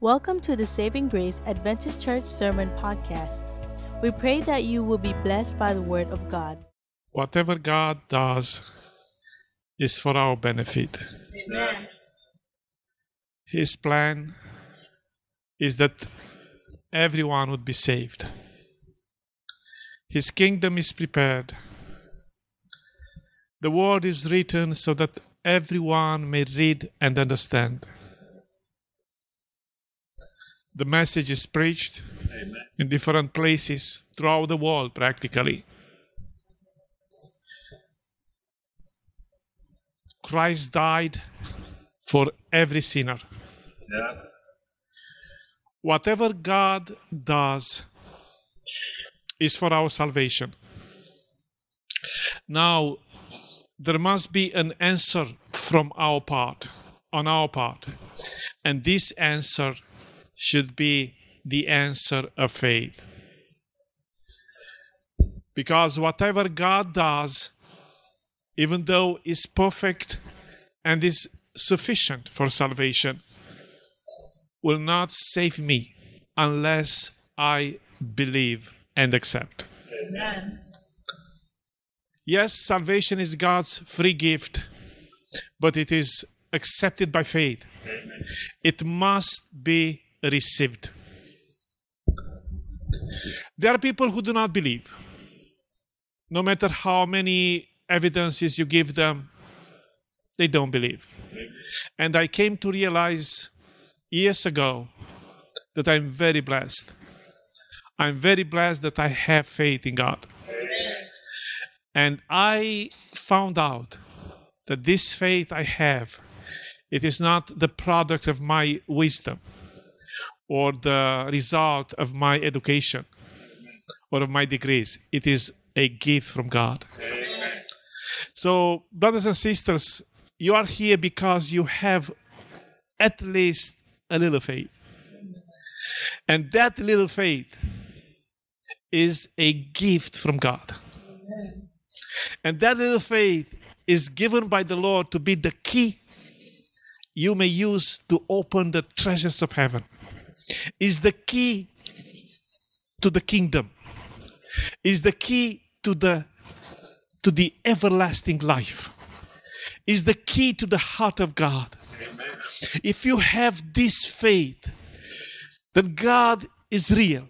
Welcome to the Saving Grace Adventist Church Sermon Podcast. We pray that you will be blessed by the Word of God. Whatever God does is for our benefit. Amen. His plan is that everyone would be saved. His kingdom is prepared. The word is written so that everyone may read and understand. The message is preached in different places throughout the world, practically. Christ died for every sinner. Whatever God does is for our salvation. Now, there must be an answer from our part, on our part. And this answer should be the answer of faith. Because whatever God does, even though is perfect and is sufficient for salvation, will not save me unless I believe and accept. Amen. Yes, salvation is God's free gift, but it is accepted by faith. It must be received. There are people who do not believe. No matter how many evidences you give them, they don't believe. And I came to realize years ago that I'm very blessed. I'm very blessed that I have faith in God. And I found out that this faith I have, it is not the product of my wisdom or the result of my education or of my degrees. It is a gift from God. So, brothers and sisters, you are here because you have at least a little faith. And that little faith is a gift from God. And that little faith is given by the Lord to be the key you may use to open the treasures of heaven. Is the key to the kingdom. Is the key to the to the everlasting life. Is the key to the heart of God. If you have this faith that God is real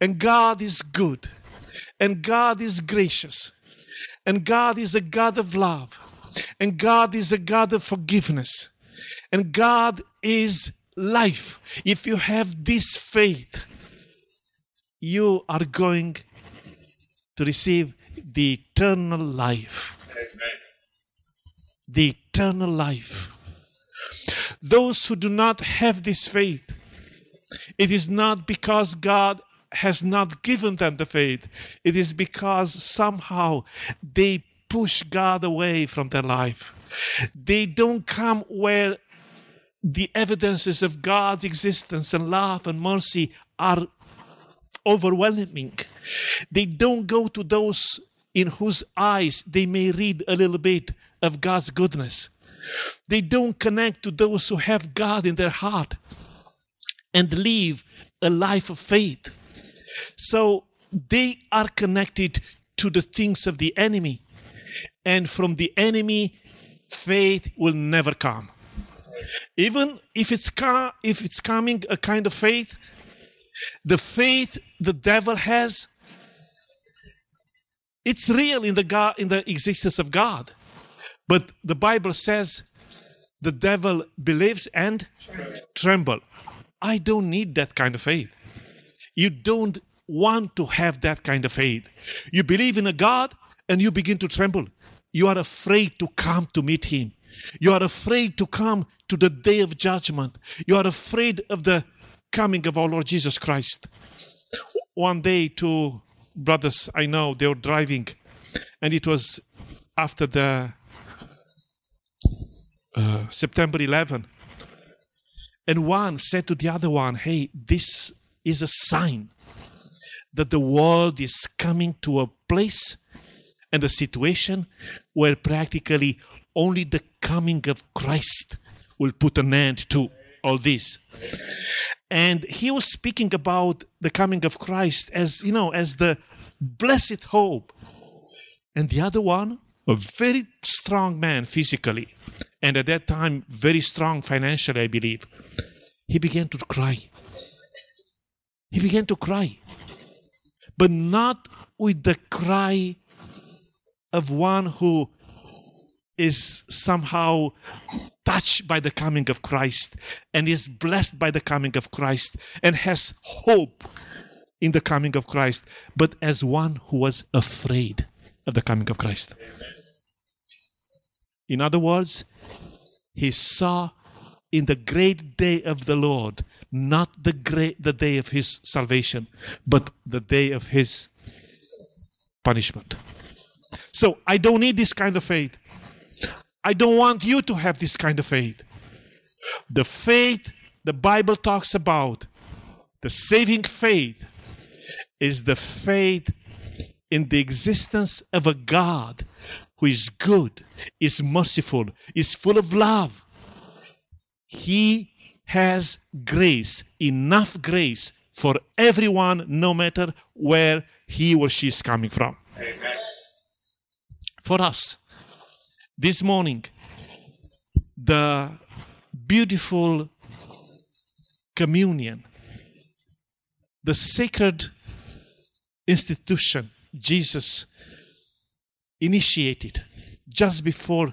and God is good and God is gracious and God is a God of love and God is a God of forgiveness and God is life. If you have this faith, you are going to receive the eternal life. The eternal life. Those who do not have this faith, it is not because God has not given them the faith, it is because somehow they push God away from their life. They don't come where the evidences of God's existence and love and mercy are overwhelming. They don't go to those in whose eyes they may read a little bit of God's goodness. They don't connect to those who have God in their heart and live a life of faith. So they are connected to the things of the enemy. And from the enemy, faith will never come. Even if it's, ca- if it's coming a kind of faith, the faith the devil has, it's real in the, God, in the existence of God. But the Bible says the devil believes and tremble. I don't need that kind of faith. You don't want to have that kind of faith. You believe in a God and you begin to tremble. You are afraid to come to meet him. You are afraid to come to the day of judgment. You are afraid of the coming of our Lord Jesus Christ. One day, two brothers I know, they were driving, and it was after the uh, September 11. And one said to the other one, Hey, this is a sign that the world is coming to a place and a situation where practically only the coming of Christ will put an end to all this. And he was speaking about the coming of Christ as, you know, as the blessed hope. And the other one, a very strong man physically, and at that time, very strong financially, I believe, he began to cry. He began to cry. But not with the cry of one who is somehow touched by the coming of Christ and is blessed by the coming of Christ and has hope in the coming of Christ, but as one who was afraid of the coming of Christ. In other words, he saw in the great day of the Lord not the great the day of his salvation, but the day of his punishment. So I don't need this kind of faith. I don't want you to have this kind of faith. The faith the Bible talks about, the saving faith, is the faith in the existence of a God who is good, is merciful, is full of love. He has grace, enough grace for everyone, no matter where he or she is coming from. Amen. For us, this morning, the beautiful communion, the sacred institution Jesus initiated just before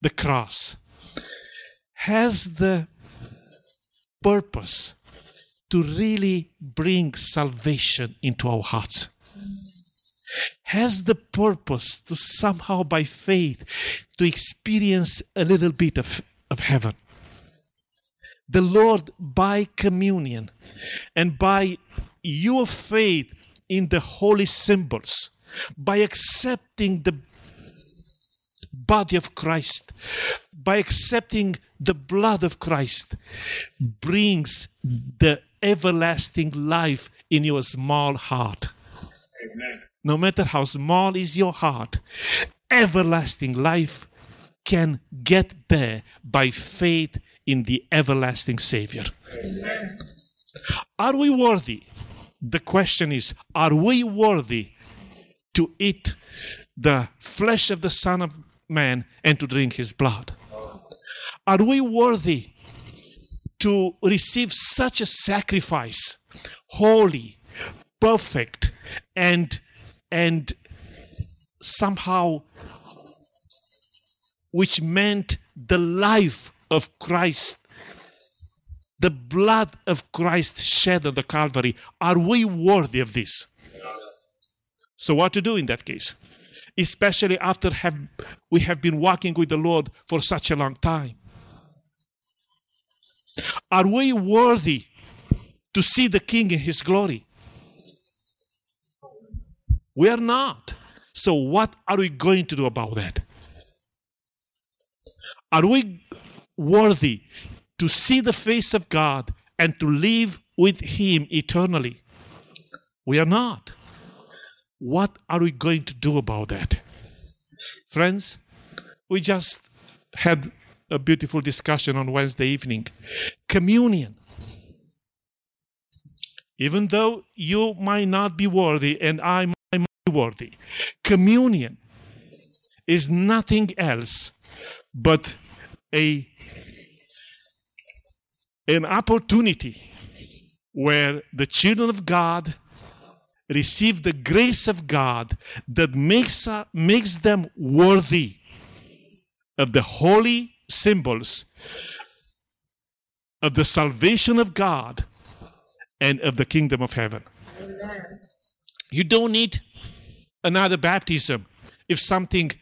the cross has the purpose to really bring salvation into our hearts has the purpose to somehow by faith to experience a little bit of, of heaven the lord by communion and by your faith in the holy symbols by accepting the body of Christ, by accepting the blood of Christ, brings the everlasting life in your small heart. Amen. No matter how small is your heart, everlasting life can get there by faith in the everlasting Savior. Amen. Are we worthy? The question is are we worthy to eat the flesh of the Son of Man and to drink his blood? Are we worthy to receive such a sacrifice, holy, perfect, and and somehow which meant the life of Christ, the blood of Christ shed on the Calvary. Are we worthy of this? So, what to do in that case? Especially after have, we have been walking with the Lord for such a long time. Are we worthy to see the King in his glory? We are not. So, what are we going to do about that? Are we worthy to see the face of God and to live with Him eternally? We are not. What are we going to do about that? Friends, we just had a beautiful discussion on Wednesday evening. Communion. Even though you might not be worthy and I worthy, communion is nothing else but a an opportunity where the children of God receive the grace of God that makes, uh, makes them worthy of the holy symbols of the salvation of God and of the kingdom of heaven. Amen. You don't need another baptism if something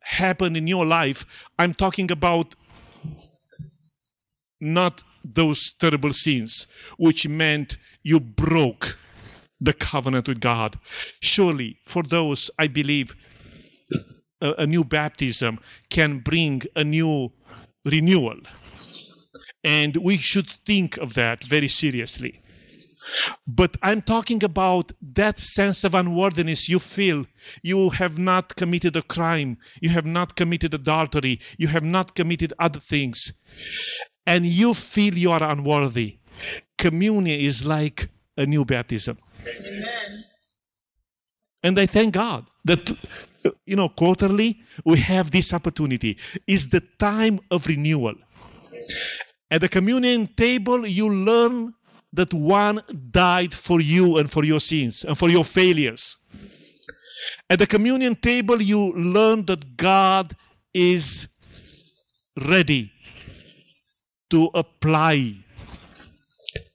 happened in your life. I'm talking about not those terrible sins, which meant you broke the covenant with God. Surely, for those, I believe, a, a new baptism can bring a new renewal. And we should think of that very seriously. But I'm talking about that sense of unworthiness you feel. You have not committed a crime. You have not committed adultery. You have not committed other things. and you feel you are unworthy, communion is like a new baptism. Amen. And I thank God that, you know, quarterly we have this opportunity. It's the time of renewal. At the communion table, you learn that one died for you and for your sins and for your failures. At the communion table, you learn that God is ready to apply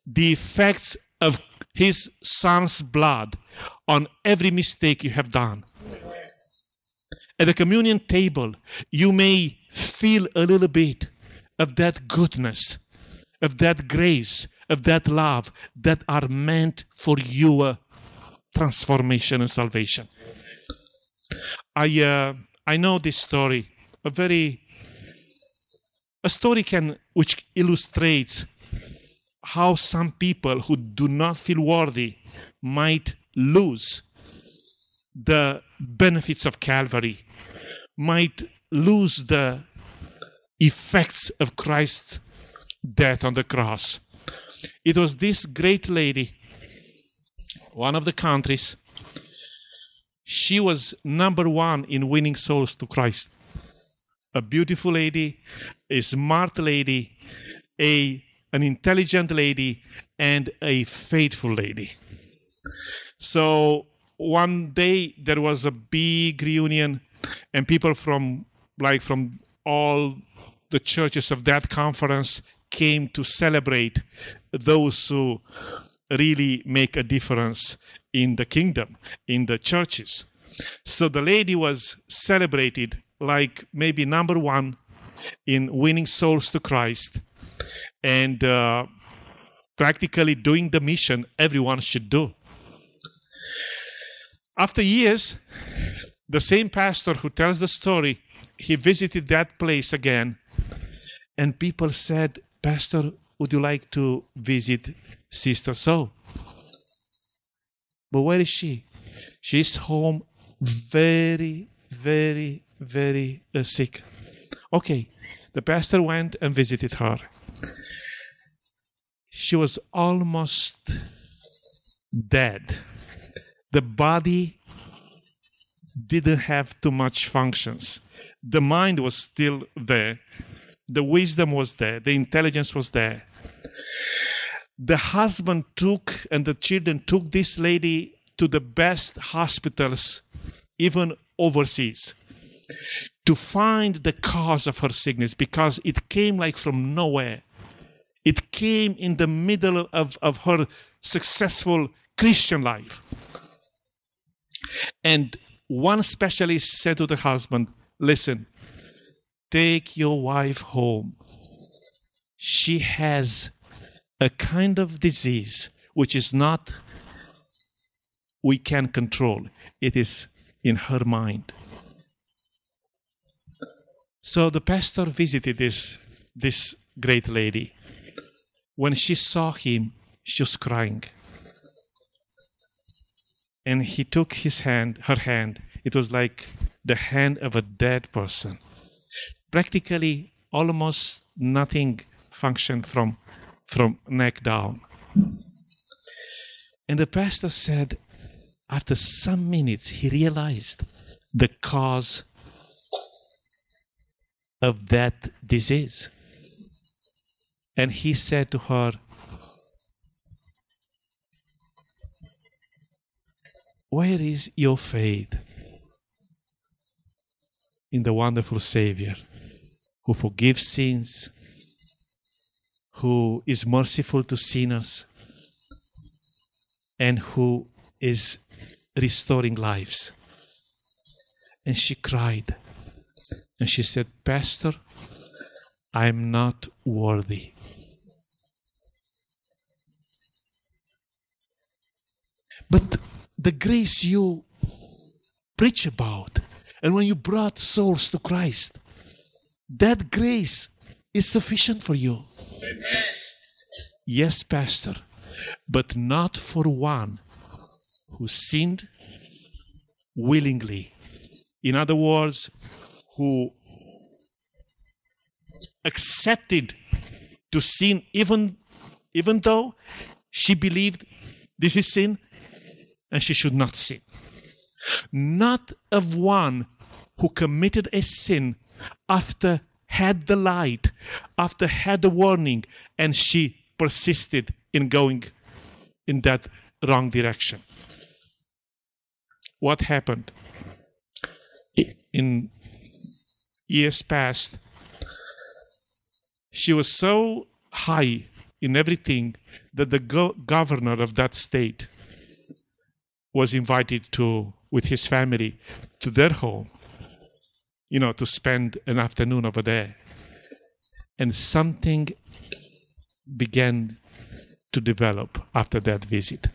the effects of his son's blood on every mistake you have done. At the communion table, you may feel a little bit of that goodness, of that grace, of that love that are meant for your transformation and salvation. I uh, I know this story, a very a story can which illustrates how some people who do not feel worthy might lose the benefits of Calvary, might lose the effects of Christ's death on the cross. It was this great lady, one of the countries, she was number one in winning souls to Christ. A beautiful lady, a smart lady, a an intelligent lady, and a faithful lady. So one day there was a big reunion, and people from like from all the churches of that conference came to celebrate those who really make a difference in the kingdom, in the churches. So the lady was celebrated like maybe number one in winning souls to Christ and uh, practically doing the mission everyone should do. After years, the same pastor who tells the story, he visited that place again, and people said, Pastor, would you like to visit Sister So? But where is she? She's home very, very, very uh, sick. Okay, the pastor went and visited her. She was almost dead. The body didn't have too much functions. The mind was still there. The wisdom was there. The intelligence was there. The husband took and the children took this lady to the best hospitals, even overseas, to find the cause of her sickness because it came like from nowhere. It came in the middle of, of her successful Christian life. And one specialist said to the husband, Listen, take your wife home. She has a kind of disease which is not we can control, it is in her mind. So the pastor visited this, this great lady. When she saw him, she was crying. And he took his hand, her hand. It was like the hand of a dead person. Practically, almost nothing functioned from, from neck down. And the pastor said, after some minutes, he realized the cause of that disease. And he said to her, Where is your faith in the wonderful Savior who forgives sins, who is merciful to sinners, and who is restoring lives? And she cried and she said, Pastor, I'm not worthy. But the grace you preach about, and when you brought souls to Christ, that grace is sufficient for you. Amen. Yes, Pastor, but not for one who sinned willingly. In other words, who accepted to sin, even, even though she believed this is sin and she should not sin. Not of one who committed a sin after had the light, after had the warning, and she persisted in going in that wrong direction. What happened? In years past, she was so high in everything that the go- governor of that state was invited to with his family to their home you know to spend an afternoon over there and something began to develop after that visit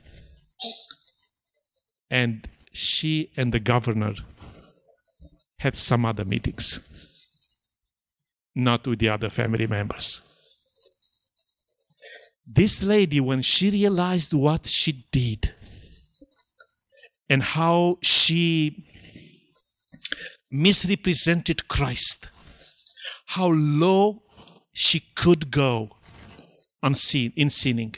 and she and the governor had some other meetings not with the other family members. This lady, when she realized what she did and how she misrepresented Christ, how low she could go on sin, in sinning,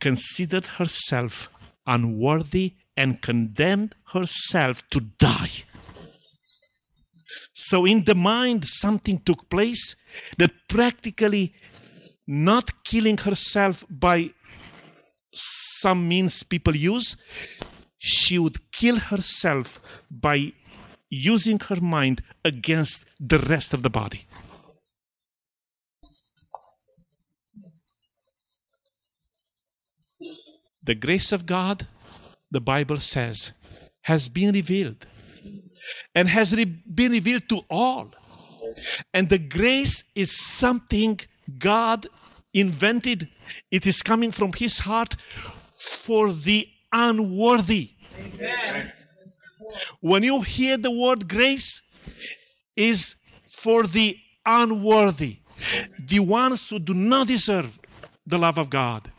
considered herself unworthy and condemned herself to die. So, in the mind, something took place that practically not killing herself by some means people use, she would kill herself by using her mind against the rest of the body. The grace of God, the Bible says, has been revealed and has re- been revealed to all. And the grace is something God invented, it is coming from His heart for the unworthy. Amen. When you hear the word grace, is for the unworthy, the ones who do not deserve the love of God,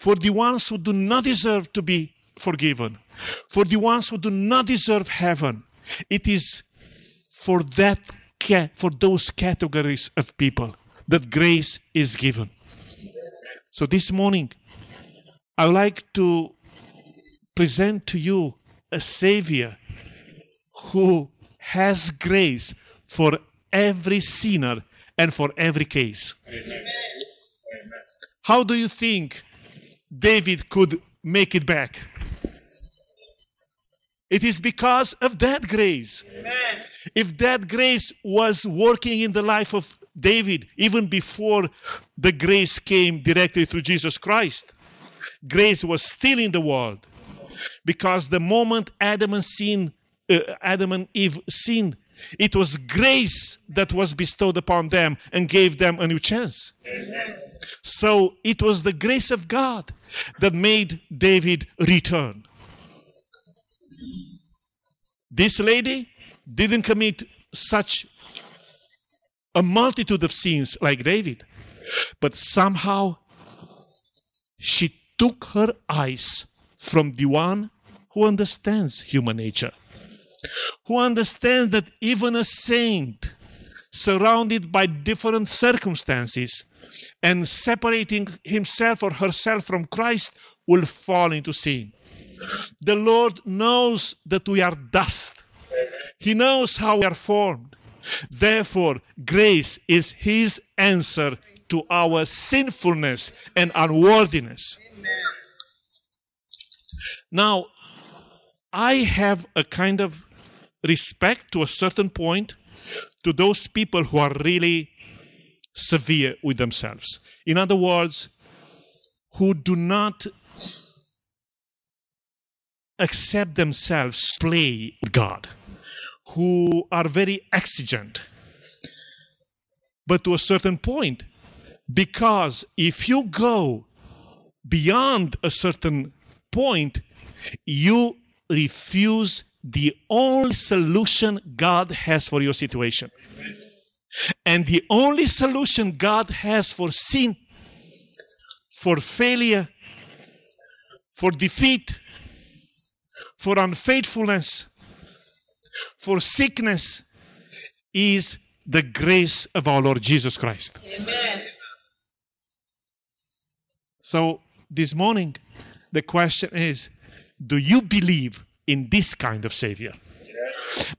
for the ones who do not deserve to be forgiven, for the ones who do not deserve heaven, it is for that for those categories of people that grace is given. So this morning, I would like to present to you a Savior who has grace for every sinner and for every case. Amen. How do you think David could make it back? It is because of that grace. Amen. If that grace was working in the life of David, even before the grace came directly through Jesus Christ, grace was still in the world. Because the moment Adam and, sin, uh, Adam and Eve sinned, it was grace that was bestowed upon them and gave them a new chance. So it was the grace of God that made David return. This lady didn't commit such a multitude of sins like David, but somehow she took her eyes from the one who understands human nature, who understands that even a saint surrounded by different circumstances and separating himself or herself from Christ will fall into sin. The Lord knows that we are dust. He knows how we are formed. Therefore, grace is His answer to our sinfulness and unworthiness. Now, I have a kind of respect to a certain point to those people who are really severe with themselves. In other words, who do not accept themselves play God, who are very exigent. But to a certain point, because if you go beyond a certain point, you refuse the only solution God has for your situation. And the only solution God has for sin, for failure, for defeat, for unfaithfulness, for sickness, is the grace of our Lord Jesus Christ. Amen. So this morning, the question is do you believe in this kind of Savior?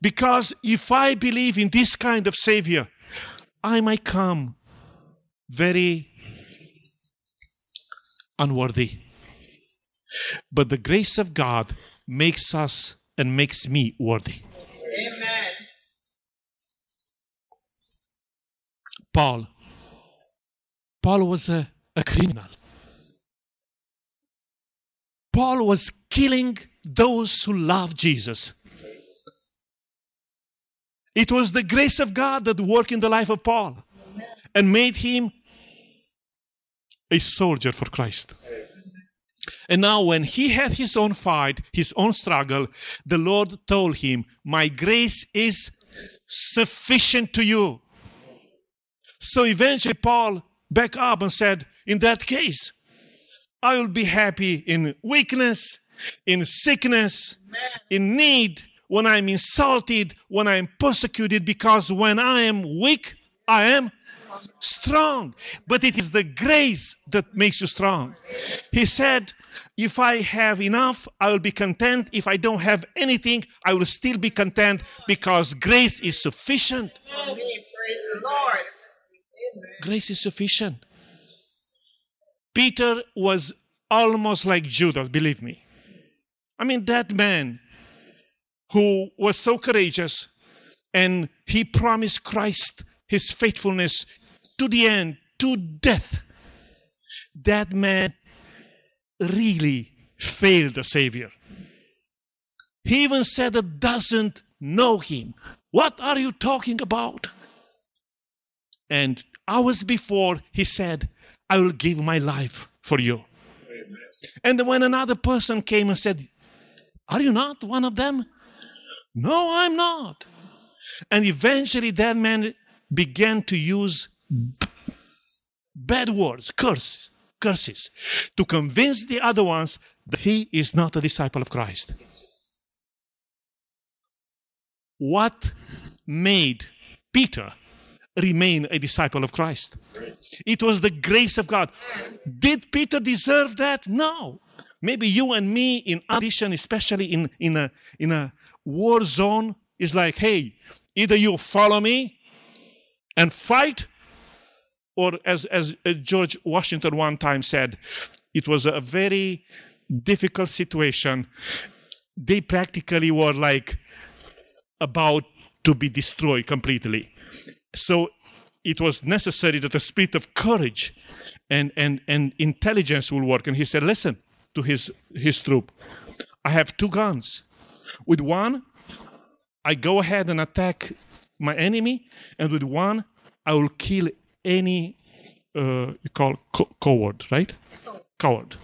Because if I believe in this kind of Savior, I might come very unworthy. But the grace of God makes us and makes me worthy. Amen. Paul. Paul was a, a criminal. Paul was killing those who love Jesus. It was the grace of God that worked in the life of Paul and made him a soldier for Christ. And now, when he had his own fight, his own struggle, the Lord told him, My grace is sufficient to you. So eventually, Paul back up and said, In that case, I will be happy in weakness, in sickness, in need, when I'm insulted, when I'm persecuted, because when I am weak, I am strong. But it is the grace that makes you strong. He said, If I have enough, I will be content. If I don't have anything, I will still be content because grace is sufficient. Amen. Praise the Lord. Grace is sufficient. Peter was almost like Judas, believe me. I mean, that man who was so courageous and he promised Christ his faithfulness to the end, to death. That man really failed the Savior. He even said that doesn't know him. What are you talking about? And hours before, he said, I will give my life for you. And when another person came and said, Are you not one of them? No, I'm not. And eventually that man began to use bad words, curses, curses, to convince the other ones that he is not a disciple of Christ. What made Peter remain a disciple of Christ? It was the grace of God. Did Peter deserve that? No. Maybe you and me, in addition, especially in, in, a, in a war zone, is like, hey, either you follow me and fight, or as, as uh, George Washington one time said, it was a very difficult situation. They practically were like about to be destroyed completely. So it was necessary that a spirit of courage and, and, and intelligence will work. And he said, Listen to his, his troop. I have two guns. With one, I go ahead and attack my enemy, and with one, I will kill any uh, you call co- coward, right? Coward.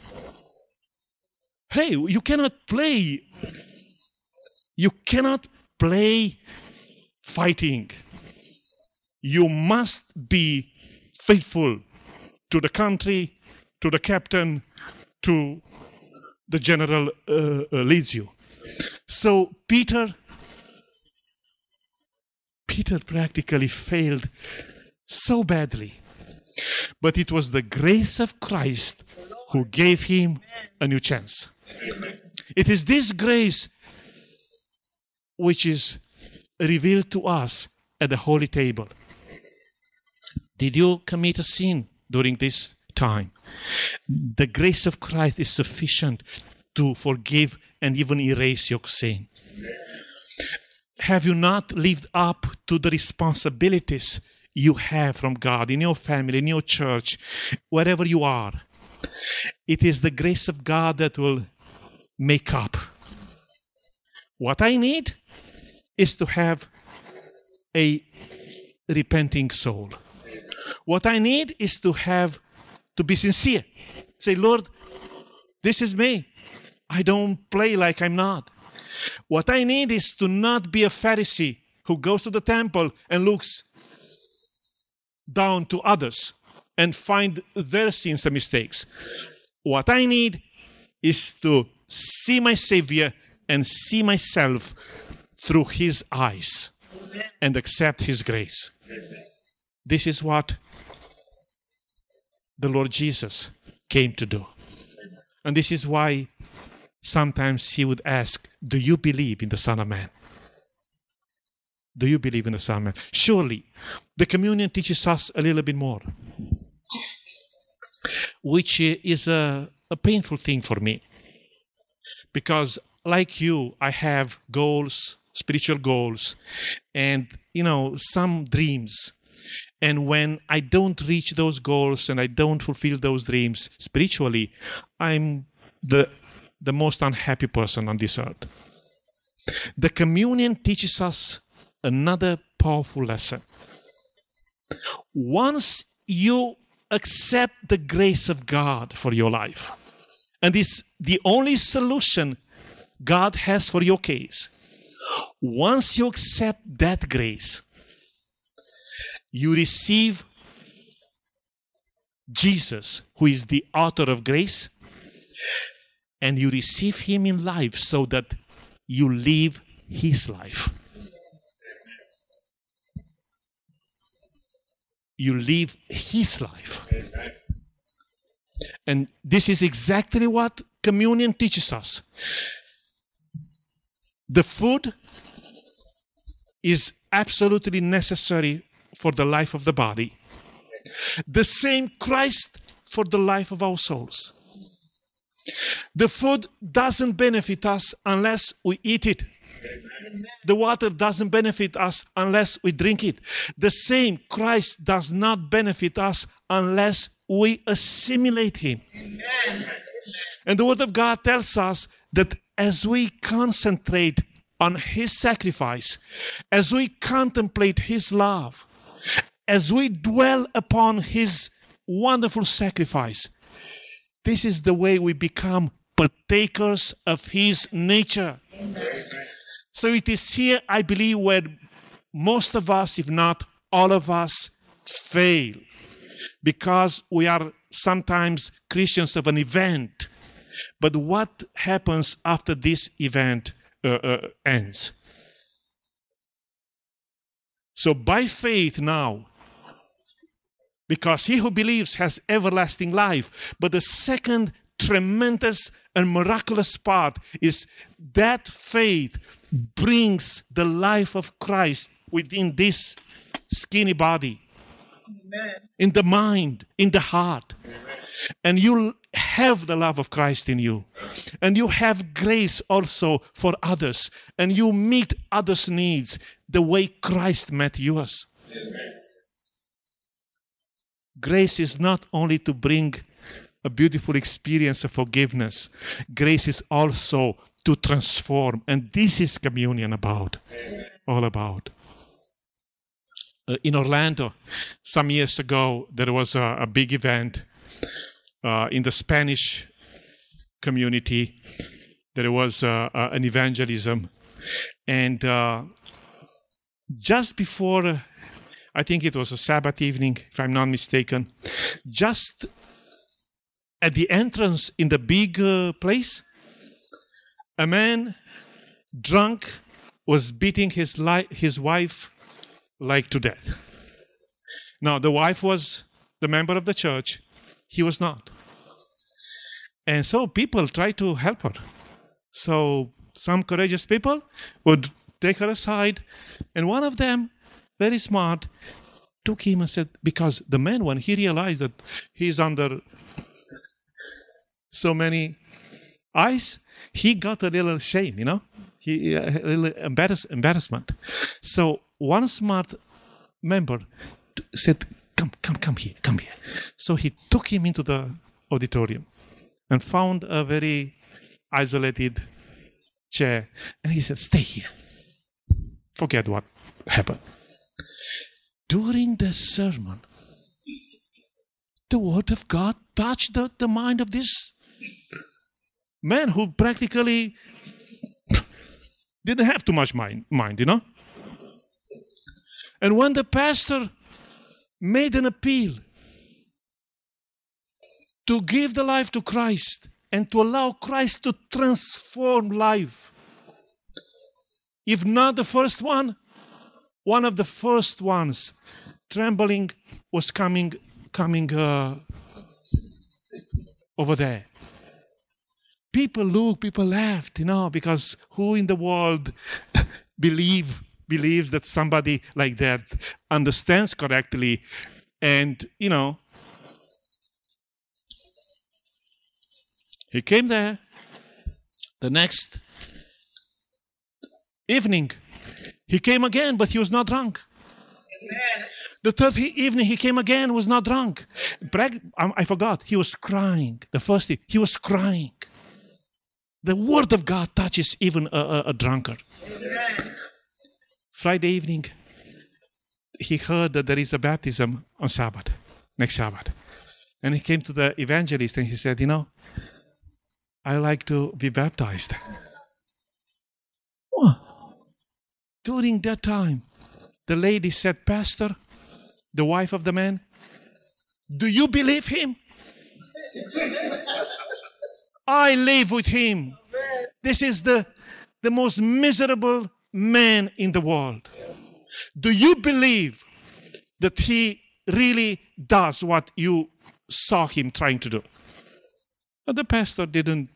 Hey, you cannot play. You cannot play fighting. You must be faithful to the country, to the captain, to the general uh, uh, leads you. So Peter, Peter practically failed so badly, but it was the grace of Christ who gave him a new chance. It is this grace which is revealed to us at the holy table. Did you commit a sin during this time? The grace of Christ is sufficient to forgive and even erase your sin. Have you not lived up to the responsibilities you have from God in your family, in your church, wherever you are? It is the grace of God that will make up. What I need is to have a repenting soul. What I need is to have to be sincere. Say, Lord, this is me. I don't play like I'm not. What I need is to not be a Pharisee who goes to the temple and looks down to others and find their sins and mistakes. What I need is to see my Savior and see myself through His eyes and accept His grace. This is what the Lord Jesus came to do. And this is why sometimes he would ask, Do you believe in the Son of Man? Do you believe in the Son of Man? Surely the communion teaches us a little bit more, which is a, a painful thing for me. Because, like you, I have goals, spiritual goals, and, you know, some dreams. And when I don't reach those goals and I don't fulfill those dreams spiritually, I'm the, the most unhappy person on this earth. The communion teaches us another powerful lesson. Once you accept the grace of God for your life, and it's the only solution God has for your case, once you accept that grace, you receive Jesus, who is the author of grace, and you receive Him in life so that you live His life. You live His life. And this is exactly what communion teaches us. The food is absolutely necessary for the life of the body. The same Christ for the life of our souls. The food doesn't benefit us unless we eat it. The water doesn't benefit us unless we drink it. The same Christ does not benefit us unless we assimilate Him. And the Word of God tells us that as we concentrate on His sacrifice, as we contemplate His love, as we dwell upon His wonderful sacrifice, this is the way we become partakers of His nature. So it is here, I believe, where most of us, if not all of us, fail because we are sometimes Christians of an event. But what happens after this event uh, uh, ends? So, by faith now, because he who believes has everlasting life. But the second tremendous and miraculous part is that faith brings the life of Christ within this skinny body, Amen. in the mind, in the heart. And you have the love of Christ in you. And you have grace also for others. And you meet others' needs the way Christ met yours. Grace is not only to bring a beautiful experience of forgiveness, grace is also to transform. And this is communion about, all about. Uh, in Orlando, some years ago, there was a, a big event uh, in the Spanish community. There was uh, uh, an evangelism. And uh, just before, I think it was a Sabbath evening, if I'm not mistaken, just at the entrance in the big uh, place, a man drunk was beating his, li- his wife like to death. Now, the wife was the member of the church, he was not. And so people tried to help her. So some courageous people would take her aside, and one of them, very smart, took him and said, because the man, when he realized that he's under so many eyes, he got a little shame, you know, he uh, a little embarrass, embarrassment. So one smart member said, "Come, come, come here, come here." So he took him into the auditorium and found a very isolated chair, and he said, "Stay here. Forget what happened." During the sermon, the word of God touched the, the mind of this man who practically didn't have too much mind, mind, you know? And when the pastor made an appeal to give the life to Christ and to allow Christ to transform life, if not the first one, one of the first ones, trembling, was coming, coming uh, over there. People look, people laughed, you know, because who in the world believe believes that somebody like that understands correctly, and you know, he came there. The next evening, he came again, but he was not drunk. Amen. The third evening he came again, was not drunk. Um, I forgot, he was crying. The first day, he was crying. The word of God touches even a, a, a drunkard. Amen. Friday evening, he heard that there is a baptism on Sabbath, next Sabbath. And he came to the evangelist and he said, You know, I like to be baptized. During that time, the lady said, Pastor, the wife of the man, do you believe him? I live with him. This is the, the most miserable man in the world. Do you believe that he really does what you saw him trying to do? But the pastor didn't,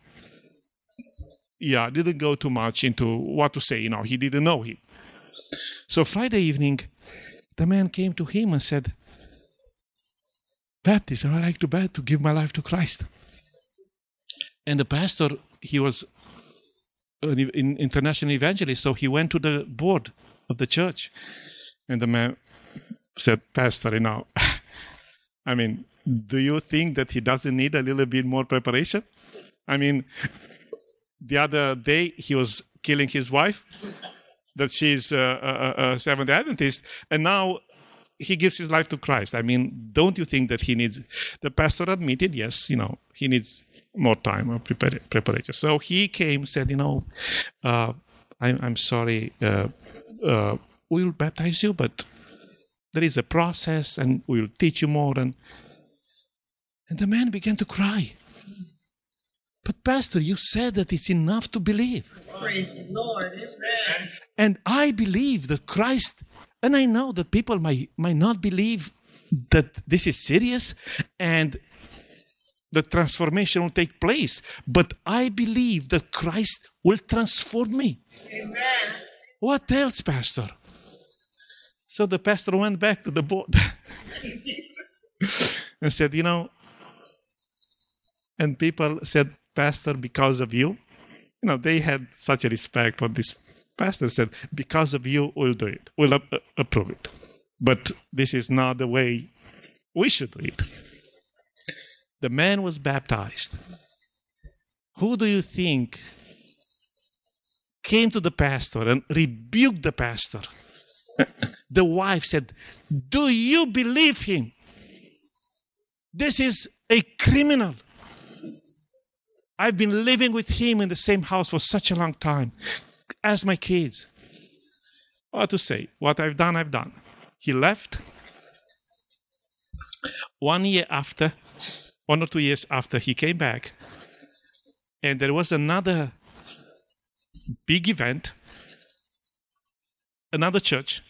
yeah, didn't go too much into what to say. You know, he didn't know him. So Friday evening, the man came to him and said, Baptist, I like to bet to give my life to Christ. And the pastor, he was an international evangelist, so he went to the board of the church. And the man said, Pastor, you know, I mean, do you think that he doesn't need a little bit more preparation? I mean, the other day he was killing his wife, that she's a, a, a Seventh Adventist, and now he gives his life to Christ. I mean, don't you think that he needs? The pastor admitted, yes, you know, he needs more time or preparation. So he came, said, you know, uh, I'm, I'm sorry, uh, uh, we'll baptize you, but there is a process, and we'll teach you more. And and the man began to cry. But pastor, you said that it's enough to believe. Praise the Lord. Amen. And I believe that Christ, and I know that people might, might not believe that this is serious and the transformation will take place, but I believe that Christ will transform me. Amen. What else, Pastor? So the pastor went back to the board and said, You know, and people said, Pastor, because of you, you know, they had such a respect for this pastor, said, Because of you, we'll do it, we'll uh, approve it. But this is not the way we should do it. The man was baptized. Who do you think came to the pastor and rebuked the pastor? the wife said, Do you believe him? This is a criminal. I've been living with him in the same house for such a long time as my kids. What to say? What I've done, I've done. He left. One year after, one or two years after, he came back. And there was another big event, another church.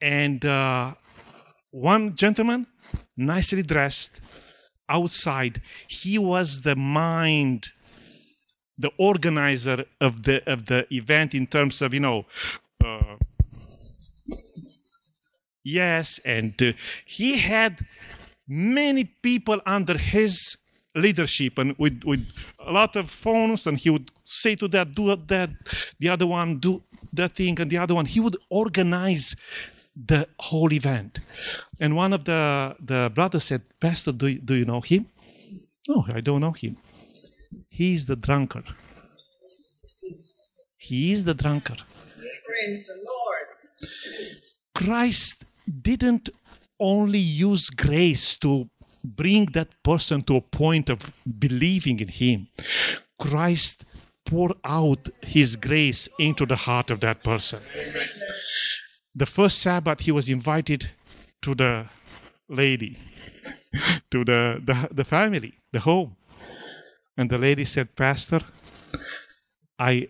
And uh, one gentleman, nicely dressed, outside, he was the mind, the organizer of the of the event in terms of you know. Uh, yes, and uh, he had many people under his leadership and with, with a lot of phones and he would say to that do that the other one do that thing and the other one he would organize the whole event and one of the the brothers said pastor do, do you know him no i don't know him he's the drunkard he is the drunkard Praise the Lord. Christ didn't only use grace to bring that person to a point of believing in Him. Christ poured out His grace into the heart of that person. The first Sabbath, he was invited to the lady, to the, the, the family, the home. And the lady said, Pastor, I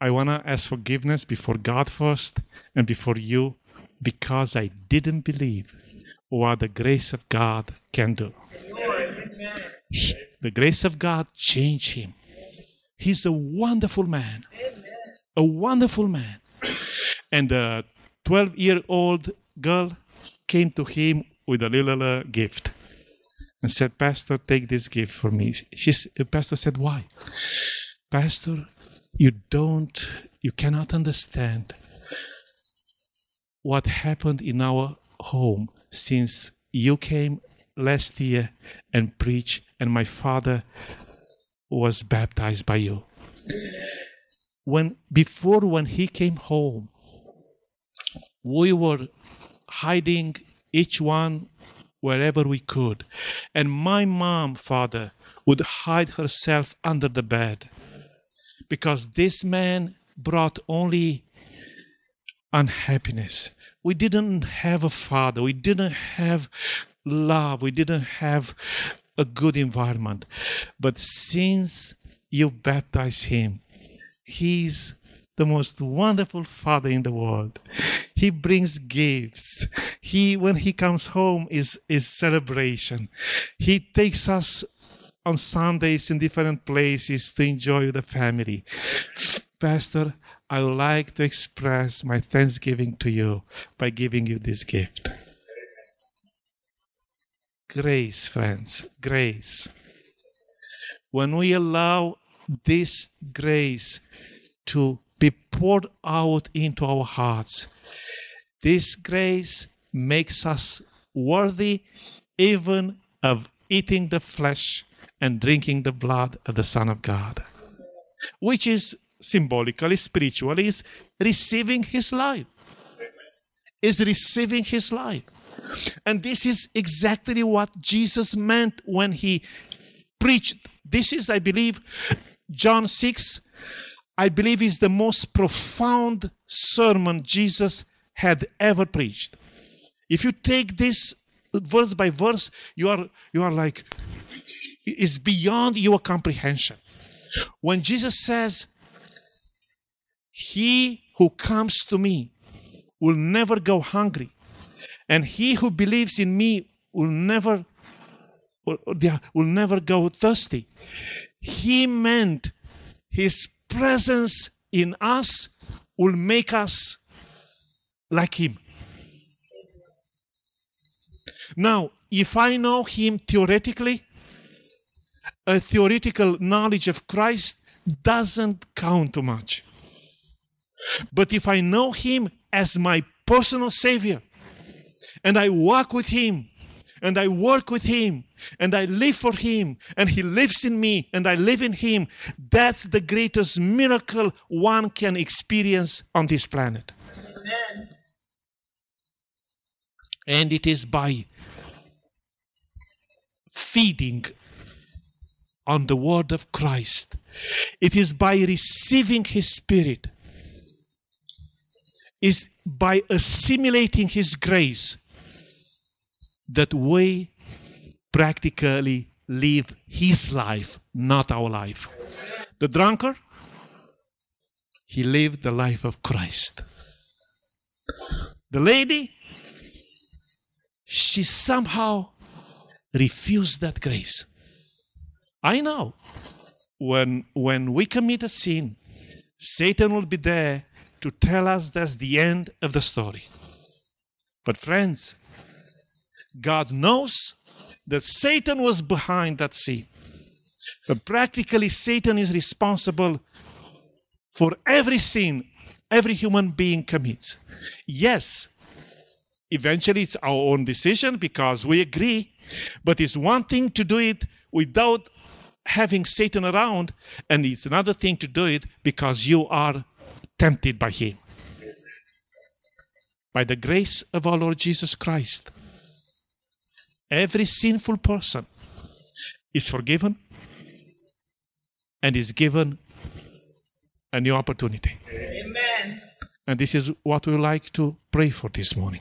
I want to ask forgiveness before God first and before you because I didn't believe what the grace of God can do. The grace of God changed him. He's a wonderful man. A wonderful man. And the 12 year old girl came to him with a little uh, gift and said, Pastor, take this gift for me. She's, pastor said, Why? Pastor, you don't, you cannot understand what happened in our home since you came last year and preached, and my father was baptized by you. When before when he came home, we were hiding each one wherever we could. And my mom, father, would hide herself under the bed because this man brought only unhappiness. We didn't have a father, we didn't have love, we didn't have a good environment. But since you baptized him, he's the most wonderful father in the world. He brings gifts. He when he comes home is is celebration. He takes us on Sundays in different places to enjoy the family. Pastor, I would like to express my thanksgiving to you by giving you this gift. Grace, friends, grace. When we allow this grace to be poured out into our hearts, this grace makes us worthy even of eating the flesh and drinking the blood of the Son of God, which is symbolically, spiritually, is receiving His life. Is receiving His life. And this is exactly what Jesus meant when He preached. This is, I believe, John 6, I believe, is the most profound sermon Jesus had ever preached. If you take this verse by verse, you are you are like it's beyond your comprehension. When Jesus says, He who comes to me will never go hungry, and he who believes in me will never will, will never go thirsty. He meant his presence in us will make us like him. Now, if I know him theoretically, a theoretical knowledge of Christ doesn't count too much. But if I know him as my personal savior, and I walk with him, and I work with him, and I live for him, and he lives in me, and I live in him, that's the greatest miracle one can experience on this planet. Amen. And it is by feeding on the word of Christ, it is by receiving his spirit, is by assimilating his grace that we practically live his life, not our life. The drunkard, he lived the life of Christ. The lady, she somehow refused that grace. I know when when we commit a sin, Satan will be there to tell us that's the end of the story. But friends, God knows that Satan was behind that sin. But practically, Satan is responsible for every sin every human being commits. Yes, eventually it's our own decision because we agree, but it's one thing to do it without having Satan around, and it's another thing to do it because you are tempted by him. By the grace of our Lord Jesus Christ, every sinful person is forgiven and is given a new opportunity. Amen. And this is what we like to pray for this morning.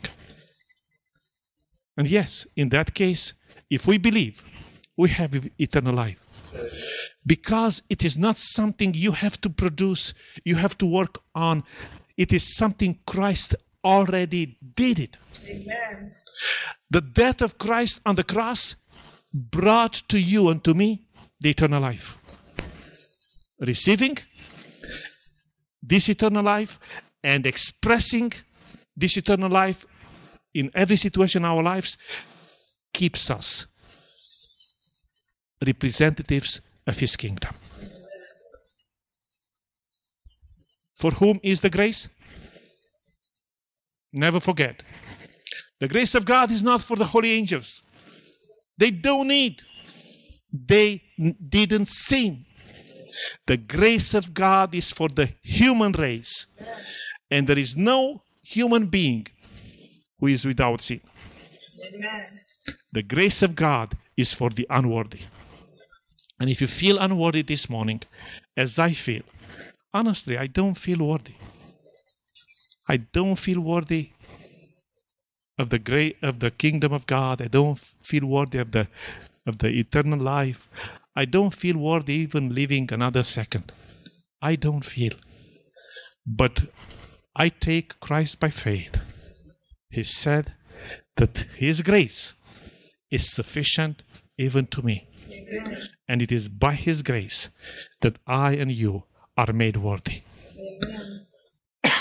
And yes, in that case, if we believe, we have eternal life. Because it is not something you have to produce, you have to work on. It is something Christ already did it. Amen. The death of Christ on the cross brought to you and to me the eternal life. Receiving this eternal life and expressing this eternal life in every situation in our lives keeps us representatives of His kingdom. For whom is the grace? Never forget. The grace of God is not for the holy angels. They don't need. They didn't sin. The grace of God is for the human race. And there is no human being who is without sin. Amen. The grace of God is for the unworthy. And if you feel unworthy this morning, as I feel, honestly, I don't feel worthy. I don't feel worthy of the great of the kingdom of God. I don't feel worthy of the of the eternal life. I don't feel worthy even living another second. I don't feel. But I take Christ by faith. He said that His grace is sufficient even to me. Amen. And it is by His grace that I and you are made worthy.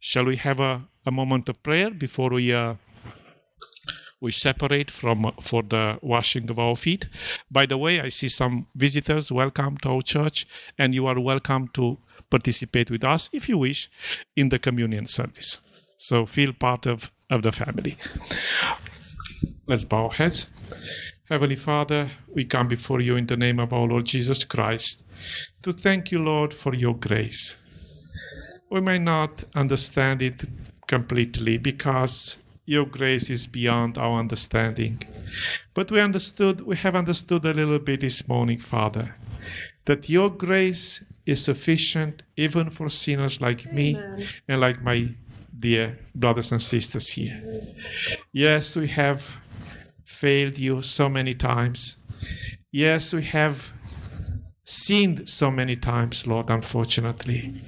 Shall we have a, a moment of prayer before we uh, we separate from for the washing of our feet? By the way, I see some visitors. Welcome to our church, and you are welcome to participate with us if you wish in the communion service. So feel part of, of the family. Let's bow our heads. Heavenly Father, we come before you in the name of our Lord Jesus Christ to thank you, Lord, for your grace. We may not understand it completely because your grace is beyond our understanding. But we understood, we have understood a little bit this morning, Father, that your grace is sufficient even for sinners like me and like my dear brothers and sisters here. Yes, we have failed you so many times. Yes, we have sinned so many times, Lord, unfortunately.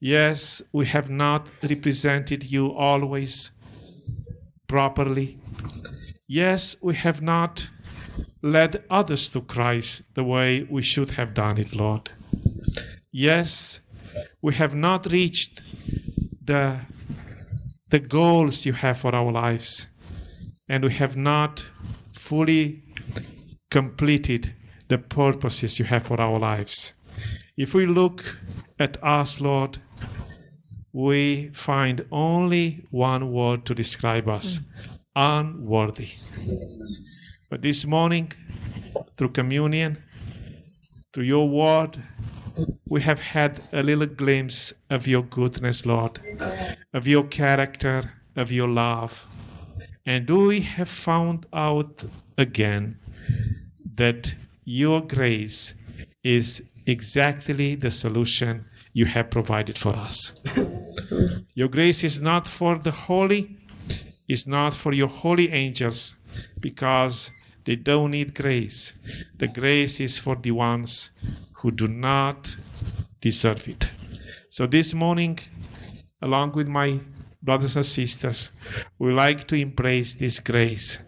Yes, we have not represented you always properly. Yes, we have not led others to Christ the way we should have done it, Lord. Yes, we have not reached the, the goals you have for our lives, and we have not fully completed the purposes you have for our lives. If we look at us, Lord, we find only one word to describe us unworthy. But this morning, through communion, through your word, we have had a little glimpse of your goodness, Lord, of your character, of your love. And we have found out again that your grace is exactly the solution you have provided for us. Your grace is not for the holy, it's not for your holy angels, because they don't need grace. The grace is for the ones who do not deserve it. So this morning, along with my brothers and sisters, we like to embrace this grace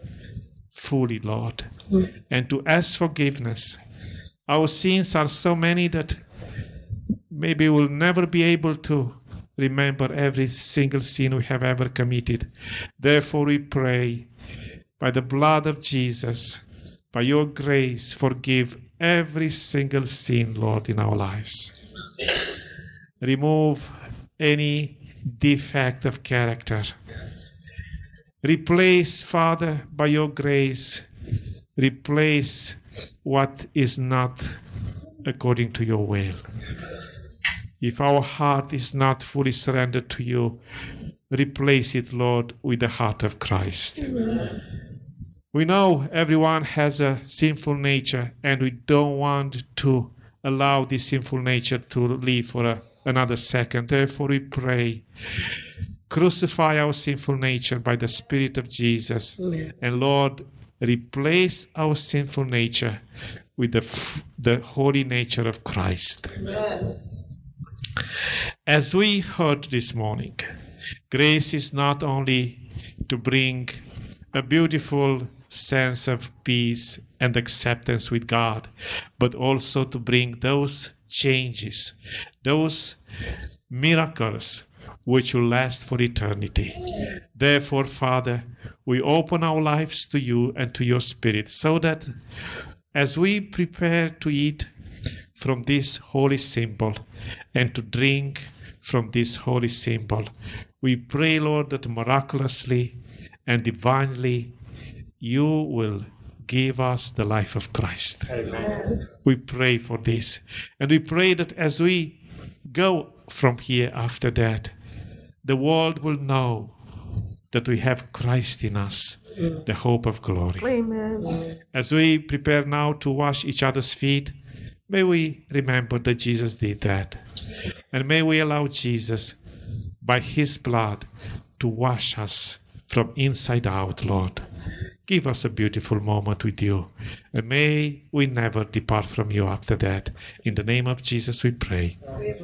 fully, Lord, hmm. and to ask forgiveness. Our sins are so many that maybe we'll never be able to remember every single sin we have ever committed. Therefore, we pray by the blood of Jesus, by your grace, forgive every single sin, Lord, in our lives. Remove any defect of character. Replace, Father, by your grace, replace what is not according to your will. If our heart is not fully surrendered to you, replace it, Lord, with the heart of Christ. We know everyone has a sinful nature, and we don't want to allow this sinful nature to live for a, another second. Therefore, we pray. Crucify our sinful nature by the Spirit of Jesus. And Lord, replace our sinful nature with the, f- the holy nature of Christ. As we heard this morning, grace is not only to bring a beautiful sense of peace and acceptance with God, but also to bring those changes, those miracles which will last for eternity. Therefore, Father, we open our lives to you and to your Spirit so that as we prepare to eat from this holy symbol and to drink from this holy symbol, we pray, Lord, that miraculously and divinely you will give us the life of Christ. Amen. We pray for this. And we pray that as we go from here after that, the world will know that we have Christ in us, the hope of glory. Amen. As we prepare now to wash each other's feet, may we remember that Jesus did that. And may we allow Jesus, by his blood, to wash us from inside out, Lord. Give us a beautiful moment with you. And may we never depart from you after that. In the name of Jesus we pray.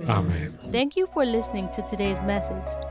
Amen. Thank you for listening to today's message.